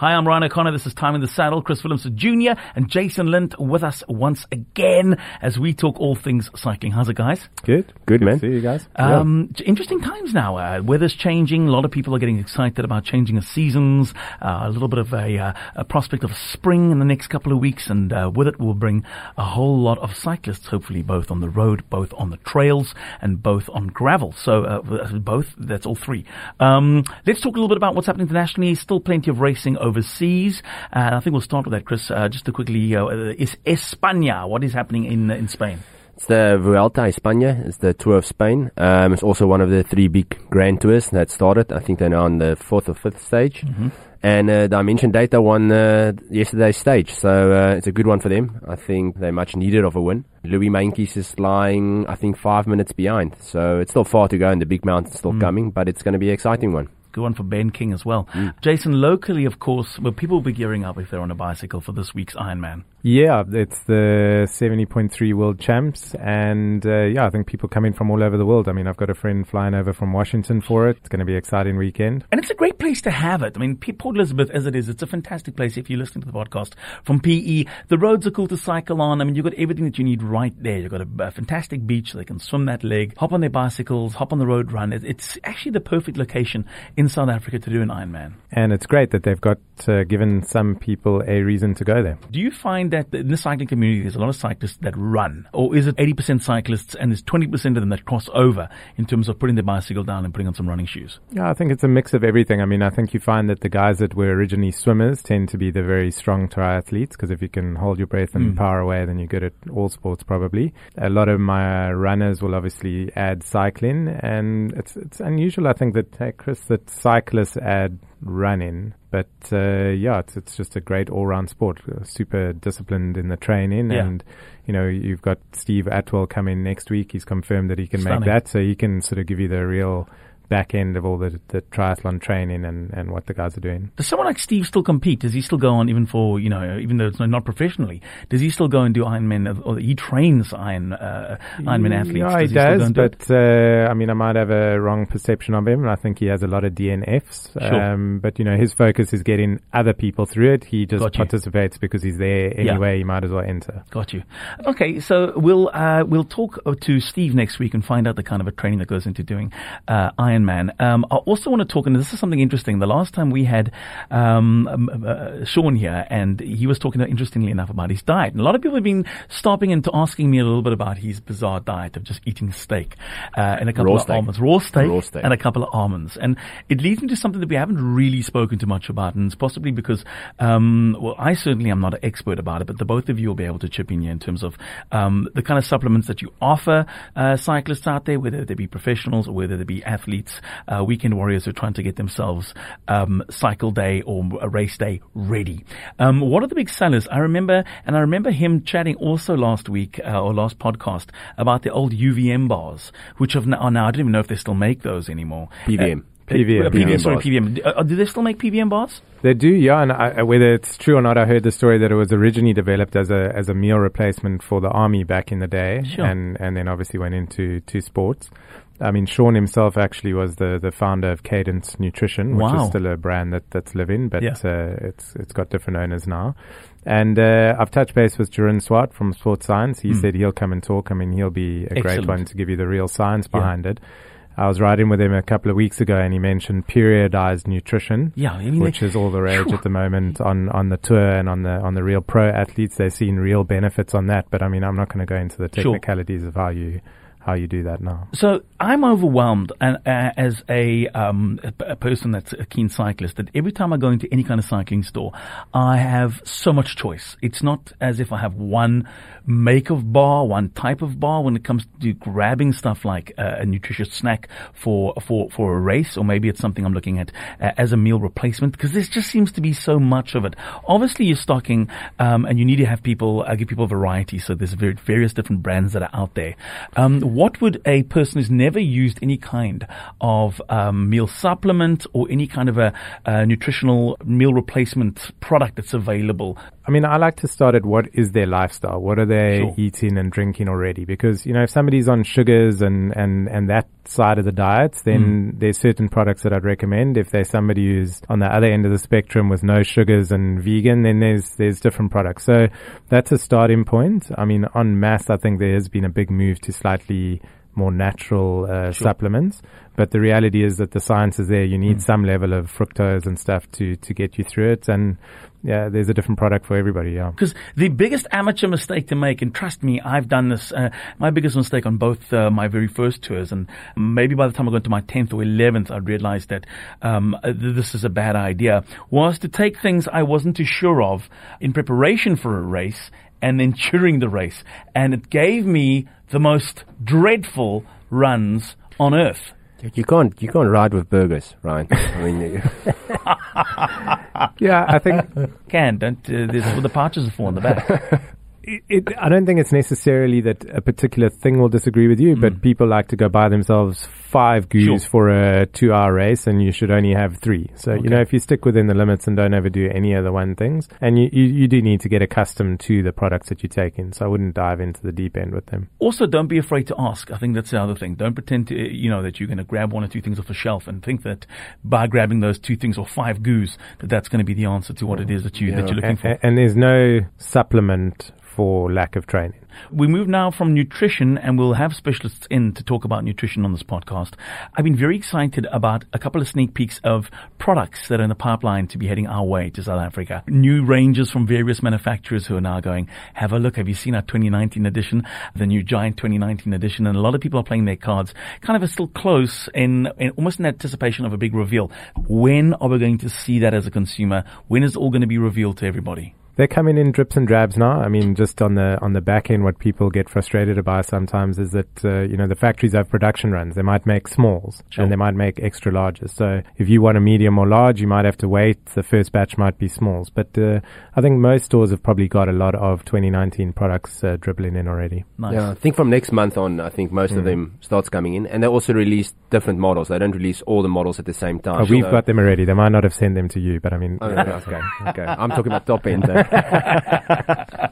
Hi, I'm Ryan O'Connor. This is Time in the Saddle. Chris Willemse Jr. and Jason Lind with us once again as we talk all things cycling. How's it, guys? Good. Good, man. See you guys. Um, Interesting times now. Uh, weather's changing. A lot of people are getting excited about changing of seasons. Uh, a little bit of a, uh, a prospect of spring in the next couple of weeks, and uh, with it we'll bring a whole lot of cyclists, hopefully both on the road, both on the trails, and both on gravel. So uh, both, that's all three. Um, let's talk a little bit about what's happening internationally. Still plenty of racing overseas. And I think we'll start with that, Chris. Uh, just to quickly, uh, is España, what is happening in, in Spain? It's the Vuelta España. It's the Tour of Spain. Um, it's also one of the three big Grand Tours that started. I think they're now on the fourth or fifth stage. Mm-hmm. And uh, Dimension Data won uh, yesterday's stage, so uh, it's a good one for them. I think they're much needed of a win. Louis Meintjes is lying, I think, five minutes behind, so it's still far to go, and the big mountain's still Mm. coming, but it's going to be an exciting one. Good one for Ben King as well. Mm. Jason, locally, of course, well, people will be gearing up if they're on a bicycle for this week's Ironman. Yeah, it's the 70.3 World Champs. And uh, yeah, I think people coming from all over the world. I mean, I've got a friend flying over from Washington for it. It's going to be an exciting weekend. And it's a great place to have it. I mean, Port Elizabeth, as it is, it's a fantastic place if you're listening to the podcast from PE. The roads are cool to cycle on. I mean, you've got everything that you need right there. You've got a, a fantastic beach. They can swim that leg, hop on their bicycles, hop on the road run. It, it's actually the perfect location in South Africa to do an Ironman. And it's great that they've got uh, given some people a reason to go there. Do you find that in the cycling community, there's a lot of cyclists that run? Or is it 80% cyclists and there's 20% of them that cross over in terms of putting their bicycle down and putting on some running shoes? Yeah, I think it's a mix of everything. I mean, I think you find that the guys that were originally swimmers tend to be the very strong triathletes because if you can hold your breath and Mm. power away, then you're good at all sports probably. A lot of my runners will obviously add cycling and it's, it's unusual, I think that, hey, Chris, that cyclists add running. But, uh, yeah, it's, it's just a great all-round sport, uh, super disciplined in the training Yeah. and, you know, you've got Steve Atwell coming next week. He's confirmed that he can Stunning. make that. So he can sort of give you the real back end of all the, the triathlon training and, and what the guys are doing. Does someone like Steve still compete? Does he still go on even for, you know, even though it's not professionally? Does he still go and do Ironman or he trains Iron, uh, Ironman athletes? Yeah, he he does, do but uh, I mean, I might have a wrong perception of him. I think he has a lot of DNFs. Sure. Um, but you know, his focus is getting other people through it. He just participates because he's there Yeah. anyway. He might as well enter. Got you. Okay, so we'll uh, we'll talk to Steve next week and find out the kind of a training that goes into doing uh, Ironman. Um, I also want to talk, and this is something interesting. The last time we had um, um, uh, Sean here, and he was talking, interestingly enough, about his diet. And a lot of people have been stopping and asking me a little bit about his bizarre diet of just eating steak uh, and a couple Raw of steak. almonds, raw steak, Raw steak. and a couple of almonds. And it leads into something that we haven't really spoken too much about, and it's possibly because, um, well, I certainly am not an expert about it, but the both of you will be able to chip in here in terms of um, the kind of supplements that you offer uh, cyclists out there, whether they be professionals or whether they be athletes, uh, weekend warriors who are trying to get themselves um, cycle day or a race day ready. Um, what are the big sellers? I remember, and I remember him chatting also last week uh, or last podcast about the old UVM bars, which have now, now I don't even know if they still make those anymore. PVM. Uh, PVM, uh, PVM sorry. PVM. Uh, do they still make PVM bars? They do, yeah. And I, whether it's true or not, I heard the story that it was originally developed as a as a meal replacement for the army back in the day, Sure. and and then obviously went into to sports. I mean, Sean himself actually was the, the founder of Cadence Nutrition, which Wow. is still a brand that, that's living, but Yeah. uh, it's it's got different owners now. And uh, I've touched base with Jeroen Swart from Sports Science. He Mm. said he'll come and talk. I mean, he'll be a great one to give you the real science Yeah. behind it. I was riding with him a couple of weeks ago, and he mentioned periodized nutrition Yeah, I mean, which is all the rage Sure. at the moment on, on the tour and on the on the real pro athletes. They're seeing real benefits on that. But I mean, I'm not going to go into the Sure. technicalities of how you how you do that now. So I'm overwhelmed, and uh, as a, um, a, person that's a keen cyclist, that every time I go into any kind of cycling store, I have so much choice. It's not as if I have one make of bar, one type of bar when it comes to grabbing stuff like uh, a nutritious snack for for for a race, or maybe it's something I'm looking at uh, as a meal replacement because there just seems to be so much of it. Obviously, you're stocking, um, and you need to have people uh, give people variety. So there's various different brands that are out there. Um, what would a person who's never used any kind of um, meal supplement or any kind of a, uh nutritional meal replacement product that's available? I mean, I like to start at what is their lifestyle? What are they Sure. eating and drinking already? Because, you know, if somebody's on sugars and, and, and that side of the diet, then there's certain products that I'd recommend. If there's somebody who's on the other end of the spectrum with no sugars and vegan, then there's there's different products. So that's a starting point. I mean, on mass, I think there has been a big move to slightly more natural uh, supplements. But the reality is that the science is there. You need Mm. some level of fructose and stuff to, to get you through it. And yeah, there's a different product for everybody. Yeah. Because the biggest amateur mistake to make, and trust me, I've done this, uh, my biggest mistake on both uh, my very first tours, and maybe by the time I got to my 10th or 11th, I realized that um, th- this is a bad idea, was to take things I wasn't too sure of in preparation for a race and then during the race. And it gave me the most dreadful runs on earth. You can't you can't ride with burgers, right? I mean, Yeah, I think Can, don't, uh, there's what the pouches are for in the back. it, it, I don't think it's necessarily that a particular thing will disagree with you, but people like to go buy themselves five goos Sure. for a two hour race and you should only have three. So, you know, if you stick within the limits and don't overdo any of the one things, and you, you, you do need to get accustomed to the products that you take in. So I wouldn't dive into the deep end with them. Also, don't be afraid to ask. I think that's the other thing. Don't pretend to, you know, that you're going to grab one or two things off a shelf and think that by grabbing those two things or five goos, that that's going to be the answer to what it is that you that you're looking And, for. and there's no supplement for lack of training. We move now from nutrition, and we'll have specialists in to talk about nutrition on this podcast. I've been very excited about a couple of sneak peeks of products that are in the pipeline to be heading our way to South Africa. New ranges from various manufacturers who are now going, have a look. Have you seen our 2019 edition, the new Giant 2019 edition? And a lot of people are playing their cards kind of still close in, in almost in anticipation of a big reveal. When are we going to see that as a consumer? When is it all going to be revealed to everybody? They're coming in drips and drabs now. I mean, just on the on the back end, what people get frustrated about sometimes is that uh, you know the factories have production runs. They might make smalls Sure. and they might make extra larges. So if you want a medium or large, you might have to wait. The first batch might be smalls, but uh, I think most stores have probably got a lot of 2019 products uh, dribbling in already. Nice. yeah, I think from next month on, I think most of them starts coming in, and they also release different models. They don't release all the models at the same time. Oh, we've So- got them already. They might not have sent them to you, but I mean, Oh, okay, okay, okay. I'm talking about top end. Eh?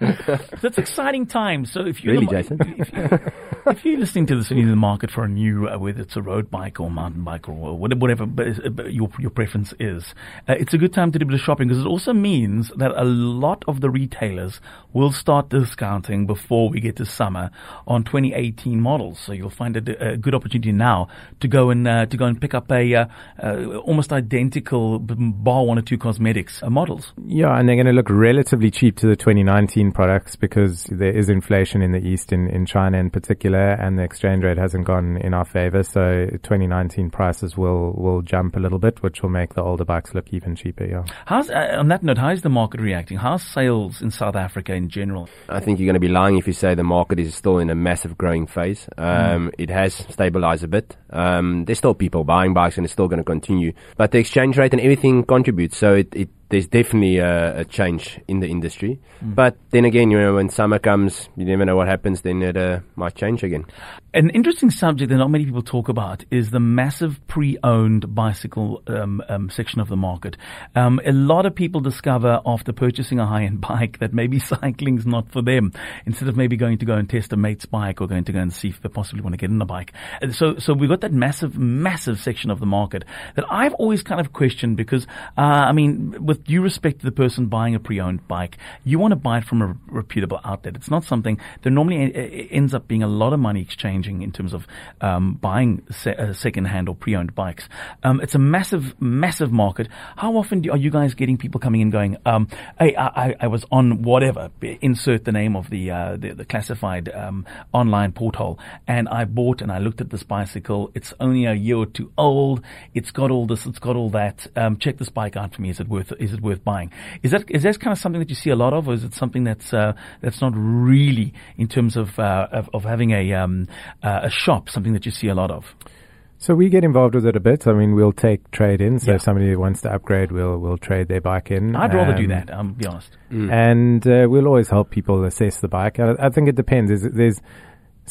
That's exciting times. So if you're Really, Jason? if, you, if you're listening to this and you're in the market for a new, uh, whether it's a road bike or mountain bike or whatever, whatever uh, your your preference is, uh, it's a good time to do a bit of shopping because it also means that a lot of the retailers will start discounting before we get to summer on 2018 models. So you'll find a, a good opportunity now to go and uh, to go and pick up a uh, uh, almost identical bar one or two cosmetics uh, models. Yeah, and they're going to look relatively cheap to the 2019 products because there is inflation in the East, in, in China in particular, and the exchange rate hasn't gone in our favor. So 2019 prices will, will jump a little bit, which will make the older bikes look even cheaper. Yeah. How's uh, on that note? How's the market reacting? How's sales in South Africa in general? I think you're going to be lying if you say the market is still in a massive growing phase. Um, It has stabilized a bit. Um, there's still people buying bikes, and it's still going to continue. But the exchange rate and everything contributes. So it, it there's definitely a, a change in the industry. But then again, you know, when summer comes, you never know what happens. Then it uh, might change again. An interesting subject that not many people talk about is the massive pre-owned bicycle um, um, section of the market. Um, a lot of people discover after purchasing a high-end bike that maybe cycling's not for them. Instead of maybe going to go and test a mate's bike or going to go and see if they possibly want to get in a bike. And so, so we've got that massive, massive section of the market that I've always kind of questioned because, uh, I mean, with due respect the person buying a pre-owned bike, you want to buy it from a reputable outlet. It's not something that normally ends up being a lot of money exchanging in terms of um, buying se- uh, second-hand or pre-owned bikes. Um, it's a massive, massive market. How often do, are you guys getting people coming in going, um, "Hey, I, I, I was on whatever." Insert the name of the uh, the, the classified um, online portal, and I bought and I looked at this bicycle. It's only a year or two old. It's got all this. It's got all that. Um, check this bike out for me. Is it worth? It worth buying? Is that is that kind of something that you see a lot of, or is it something that's uh, that's not really in terms of uh, of, of having a um, uh, a shop something that you see a lot of? So we get involved with it a bit. I mean, we'll take trade in. So Yeah. if somebody wants to upgrade, we'll we'll trade their bike in. I'd rather do Um, that. I'll be honest. and uh, we'll always help people assess the bike. I, I think it depends. There's, there's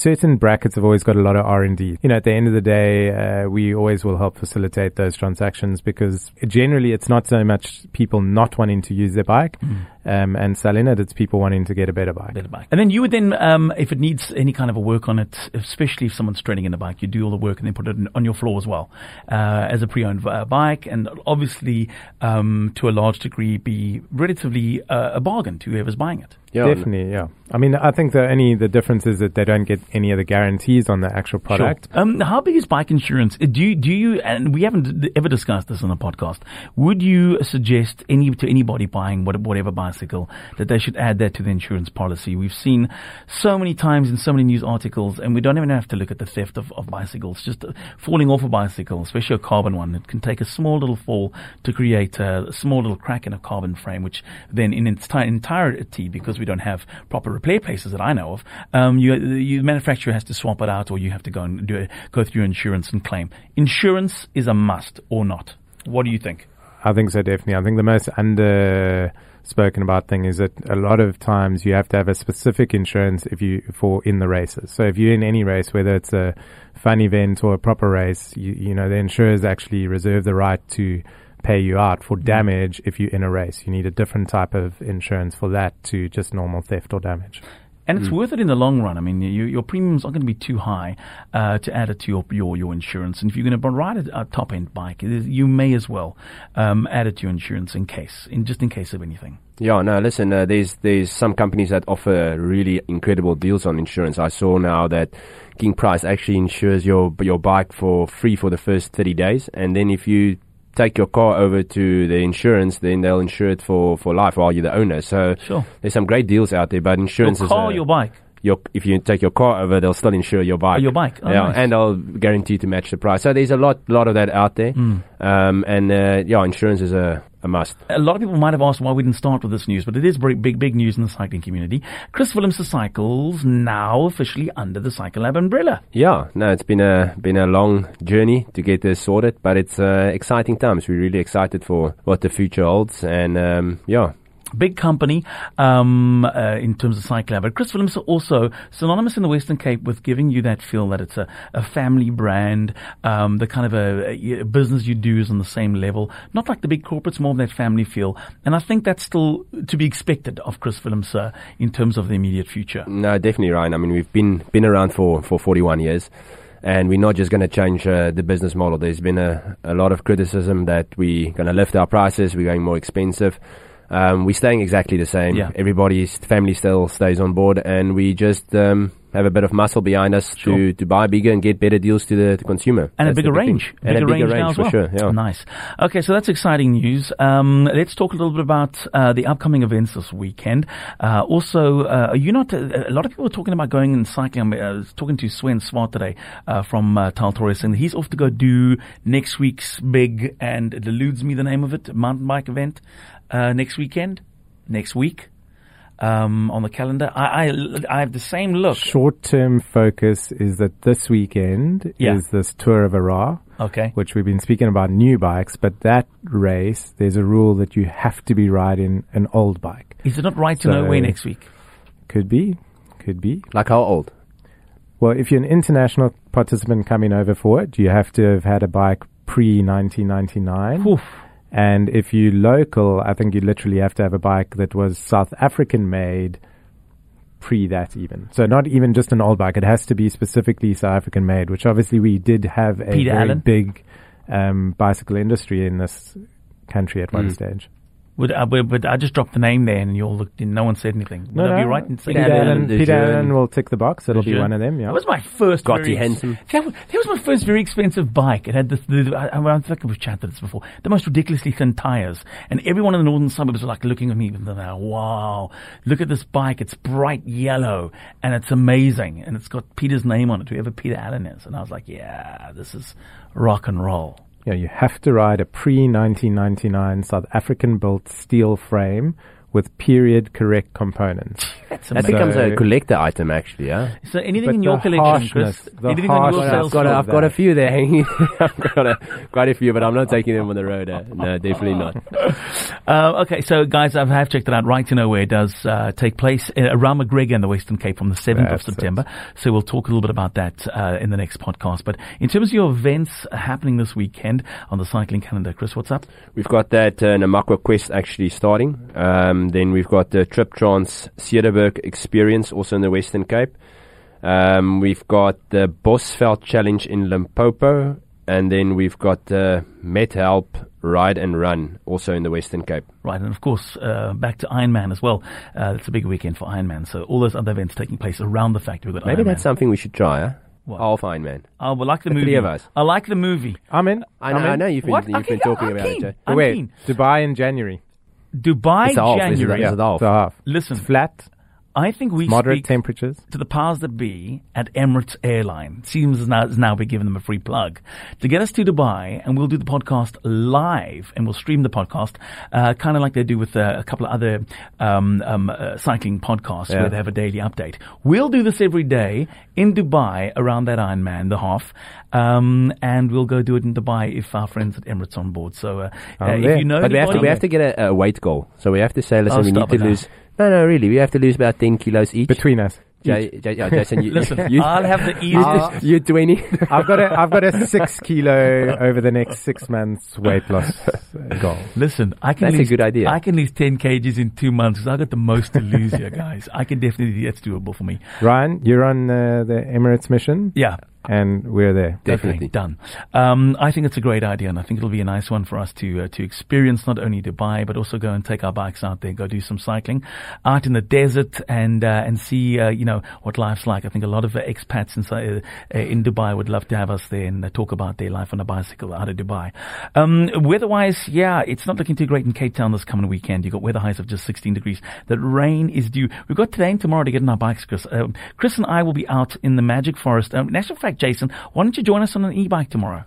certain brackets have always got a lot of R and D. You know, at the end of the day, uh, we always will help facilitate those transactions because generally it's not so much people not wanting to use their bike, Um, and selling it, it's people wanting to get a better bike. better bike. And then you would then, um, if it needs any kind of a work on it, especially if someone's trading in the bike, you do all the work and then put it on your floor as well, uh, as a pre-owned uh, bike, and obviously, um, to a large degree, be relatively uh, a bargain to whoever's buying it. Yeah, Definitely, yeah. I mean, I think the only the difference is that they don't get any of the guarantees on the actual product. Sure. Um, how big is bike insurance? Uh, Do you, do you, and we haven't ever discussed this on the podcast, would you suggest any, to anybody buying whatever whatever bicycle that they should add that to the insurance policy? We've seen so many times in so many news articles and we don't even have to look at the theft of, of bicycles, just uh, falling off a bicycle, especially a carbon one. It can take a small little fall to create a, small little crack in a carbon frame, which then in its ti- entirety, because we don't have proper repair places that I know of, um, you, you, manufacturer has to swap it out or you have to go and do it, go through insurance and claim. Insurance is a must or not. What do you think? I think so, definitely. I think the most under spoken about thing is that a lot of times you have to have a specific insurance if you for in the races. So if you're in any race, whether it's a fun event or a proper race, you, you know the insurers actually reserve the right to pay you out for mm-hmm. damage if you're in a race. You need a different type of insurance for that to just normal theft or damage. And it's worth it in the long run. I mean, you, your premiums aren't going to be too high uh, to add it to your, your your insurance. And if you're going to ride a, a top end bike, you may as well um, add it to your insurance in case, in just in case of anything. Yeah, no, listen, uh, there's there's some companies that offer really incredible deals on insurance. I saw now that King Price actually insures your your bike for free for the first 30 days, and then if you take your car over to the insurance, then they'll insure it for, for life while you're the owner. So Sure. there's some great deals out there, but Your insurance car, is a- your bike. your if you take your car over, they'll still insure your bike. your bike. Oh, yeah, nice. and they'll guarantee to match the price. So there's a lot, lot of that out there. Mm. Um, and uh, yeah, insurance is a, a must. A lot of people might have asked why we didn't start with this news, but it is big, big, big news in the cycling community. Chris Willemse Cycles now officially under the Cycle Lab umbrella. Yeah, no, it's been a been a long journey to get this sorted, but it's uh, exciting times. We're really excited for what the future holds, and um, yeah, big company um, uh, in terms of Cycle But Chris Willemse also synonymous in the Western Cape with giving you that feel that it's a, a family brand, um, the kind of a, a business you do is on the same level, not like the big corporates, more of that family feel. And I think that's still to be expected of Chris Willemse uh, in terms of the immediate future. no, definitely, Ryan. I mean, we've been been around for for 41 years. And we're not just going to change uh, the business model. There's been a, a lot of criticism that we're going to lift our prices, we're going more expensive. Um, we're staying exactly the same. Yeah. Everybody's family still stays on board, and we just um, have a bit of muscle behind us Sure. to, to buy bigger and get better deals to the to consumer. And a That's the bigger range. And a bigger range as for well. sure. Yeah. Nice. Okay, so that's exciting news. Um, let's talk a little bit about uh, the upcoming events this weekend. Uh, also, uh, are you not? Uh, a lot of people are talking about going and cycling. I was talking to Sven Swart today uh, from uh, Tal Torres, saying he's off to go do next week's big, and it eludes me the name of it, mountain bike event uh, next weekend, next week. Um, on the calendar, I, I I have the same look. Short term focus is that this weekend Yeah. is this Tour of Ara, Okay, which we've been speaking about new bikes, but that race, there's a rule that you have to be riding an old bike. is it not right to know So- where next week? Could be, could be. Like how old? Well, if you're an international participant coming over for it, you have to have had a bike pre 1999. Oof. And if you local, I think you literally have to have a bike that was South African made pre that even. So not even just an old bike. It has to be specifically South African made, which obviously we did have a Peter very Allen? big um, bicycle industry in this country at one Mm. stage. Would, uh, but, but I just dropped the name there, and you all looked. and No one said anything. Would I be right in saying Peter, Peter? Allen, De Peter Allen will tick the box. It'll be one of them. Yeah. That was my first. Scotty very ex- Hansen. That was, that was my first very expensive bike. It had this. The, I, I think we've chatted this before. The most ridiculously thin tires, and everyone in the northern suburbs was like looking at me. And they're like, wow, look at this bike. It's bright yellow, and it's amazing, and it's got Peter's name on it. Whoever Peter Allen is, and I was like, yeah, this is rock and roll. Yeah, you have to ride a pre 1999 South African built steel frame with period correct components. That's That amazing. becomes a collector item, actually. Yeah. So anything But in your the collection, Chris? harshness, the Anything on your harshness sales I've got, a, of I've got a few there hanging. I've got a, quite a few, but I'm not taking them on the road. Uh, no, definitely not. Uh, okay, so guys, I have checked it out. Right to know where it does uh, take place uh, around McGregor in the Western Cape from the 7th of That's it. September. So we'll talk a little bit about that uh, in the next podcast. But in terms of your events happening this weekend on the cycling calendar, Chris, what's up? We've got that uh, Namakwa Quest actually starting. Um, Um, then we've got the Trip Trans Cederberg Experience, also in the Western Cape. Um, we've got the Bosveld Challenge in Limpopo, and then we've got the Met Help Ride and Run, also in the Western Cape. Right, and of course, uh, back to Ironman as well. Uh, it's a big weekend for Ironman, so all those other events taking place around the factory. We've got Maybe Ironman. that's something we should try, huh? What? Half Ironman. I would like the, The movie. three of us. I like the movie. I'm in. I know, I'm in. I know you've been, What? you've Okay, been yeah, talking I'm about keen. it. Jay. I'm Wait, keen. Dubai in January. Dubai, It's a half, isn't it? January. Is it half? It's a half. Listen, It's flat, I think we moderate speak temperatures. to the powers that be at Emirates Airline. Seems as now, as now we're giving them a free plug to get us to Dubai, and we'll do the podcast live, and we'll stream the podcast, uh, kind of like they do with uh, a couple of other um, um, uh, cycling podcasts Yeah. where they have a daily update. We'll do this every day in Dubai around that Ironman, the half, um, and we'll go do it in Dubai if our friends at Emirates are on board. So uh, uh, if you know But we have to we have to get a, a weight goal. So we have to say, listen, Oh, we need to lose. now. Lose. No, no, really, we have to lose about ten kilos each. Between us. Jay, Jay, yeah, Jason, you, Listen, you, I'll have the you, easiest. you twenty. I've got a I've got a six kilo over the next six months weight loss goal. Listen, I can That's a lose, good idea. I can lose 10 kgs in two months because I got the most to lose here, guys. I can definitely, that's doable for me. Ryan, you're on uh, the Emirates mission, Yeah. And we're there. Definitely. Done. Um, I think it's a great idea, and I think it'll be a nice one for us to uh, to experience not only Dubai but also go and take our bikes out there, go do some cycling out in the desert, and uh, and see uh, you know what life's like. I think a lot of uh, expats inside, uh, in Dubai would love to have us there and uh, talk about their life on a bicycle out of Dubai. Um, weather-wise, yeah, it's not looking too great in Cape Town this coming weekend. You've got weather highs of just 16 degrees. The rain is due. We've got today and tomorrow to get on our bikes, Chris. Um, Chris and I will be out in the Magic Forest. Um, in actual fact, Jason, why don't you join us on an e-bike tomorrow?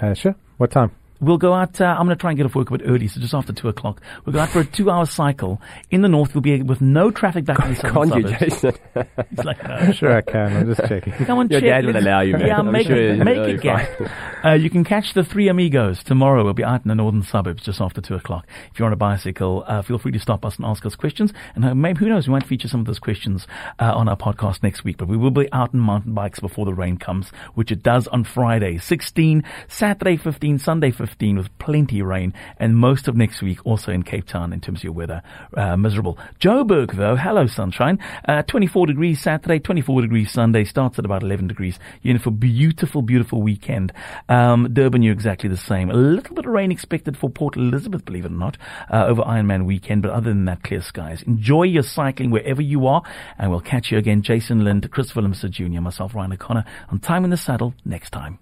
Uh, sure. What time? We'll go out. Uh, I'm going to try and get off work a bit early, so just after two o'clock. We'll go out for a two-hour cycle in the north. We'll be with no traffic back in the southern Can't you. Jason? It's like, no. Sure, I can. I'm just checking. Come on, Your check. dad will allow you, man. Yeah, I'm make sure it, make it, you Uh, you can catch the Three Amigos tomorrow. We'll be out in the northern suburbs just after two o'clock. If you're on a bicycle, uh, feel free to stop us and ask us questions. And uh, maybe who knows, we might feature some of those questions uh, on our podcast next week. But we will be out on mountain bikes before the rain comes, which it does on Friday, 16, Saturday 15, Sunday 15, with plenty of rain, and most of next week also in Cape Town in terms of your weather, uh, miserable. Joburg though, hello sunshine, uh, 24 degrees Saturday, 24 degrees Sunday, starts at about 11 degrees. You're in for beautiful, beautiful weekend. Um, Durban, you're exactly the same. A little bit of rain expected for Port Elizabeth, believe it or not, uh, over Ironman weekend, but other than that, clear skies. Enjoy your cycling wherever you are, and we'll catch you again, Jason Lind, Chris Willemse Jr., myself, Ryan O'Connor, on Time in the Saddle next time.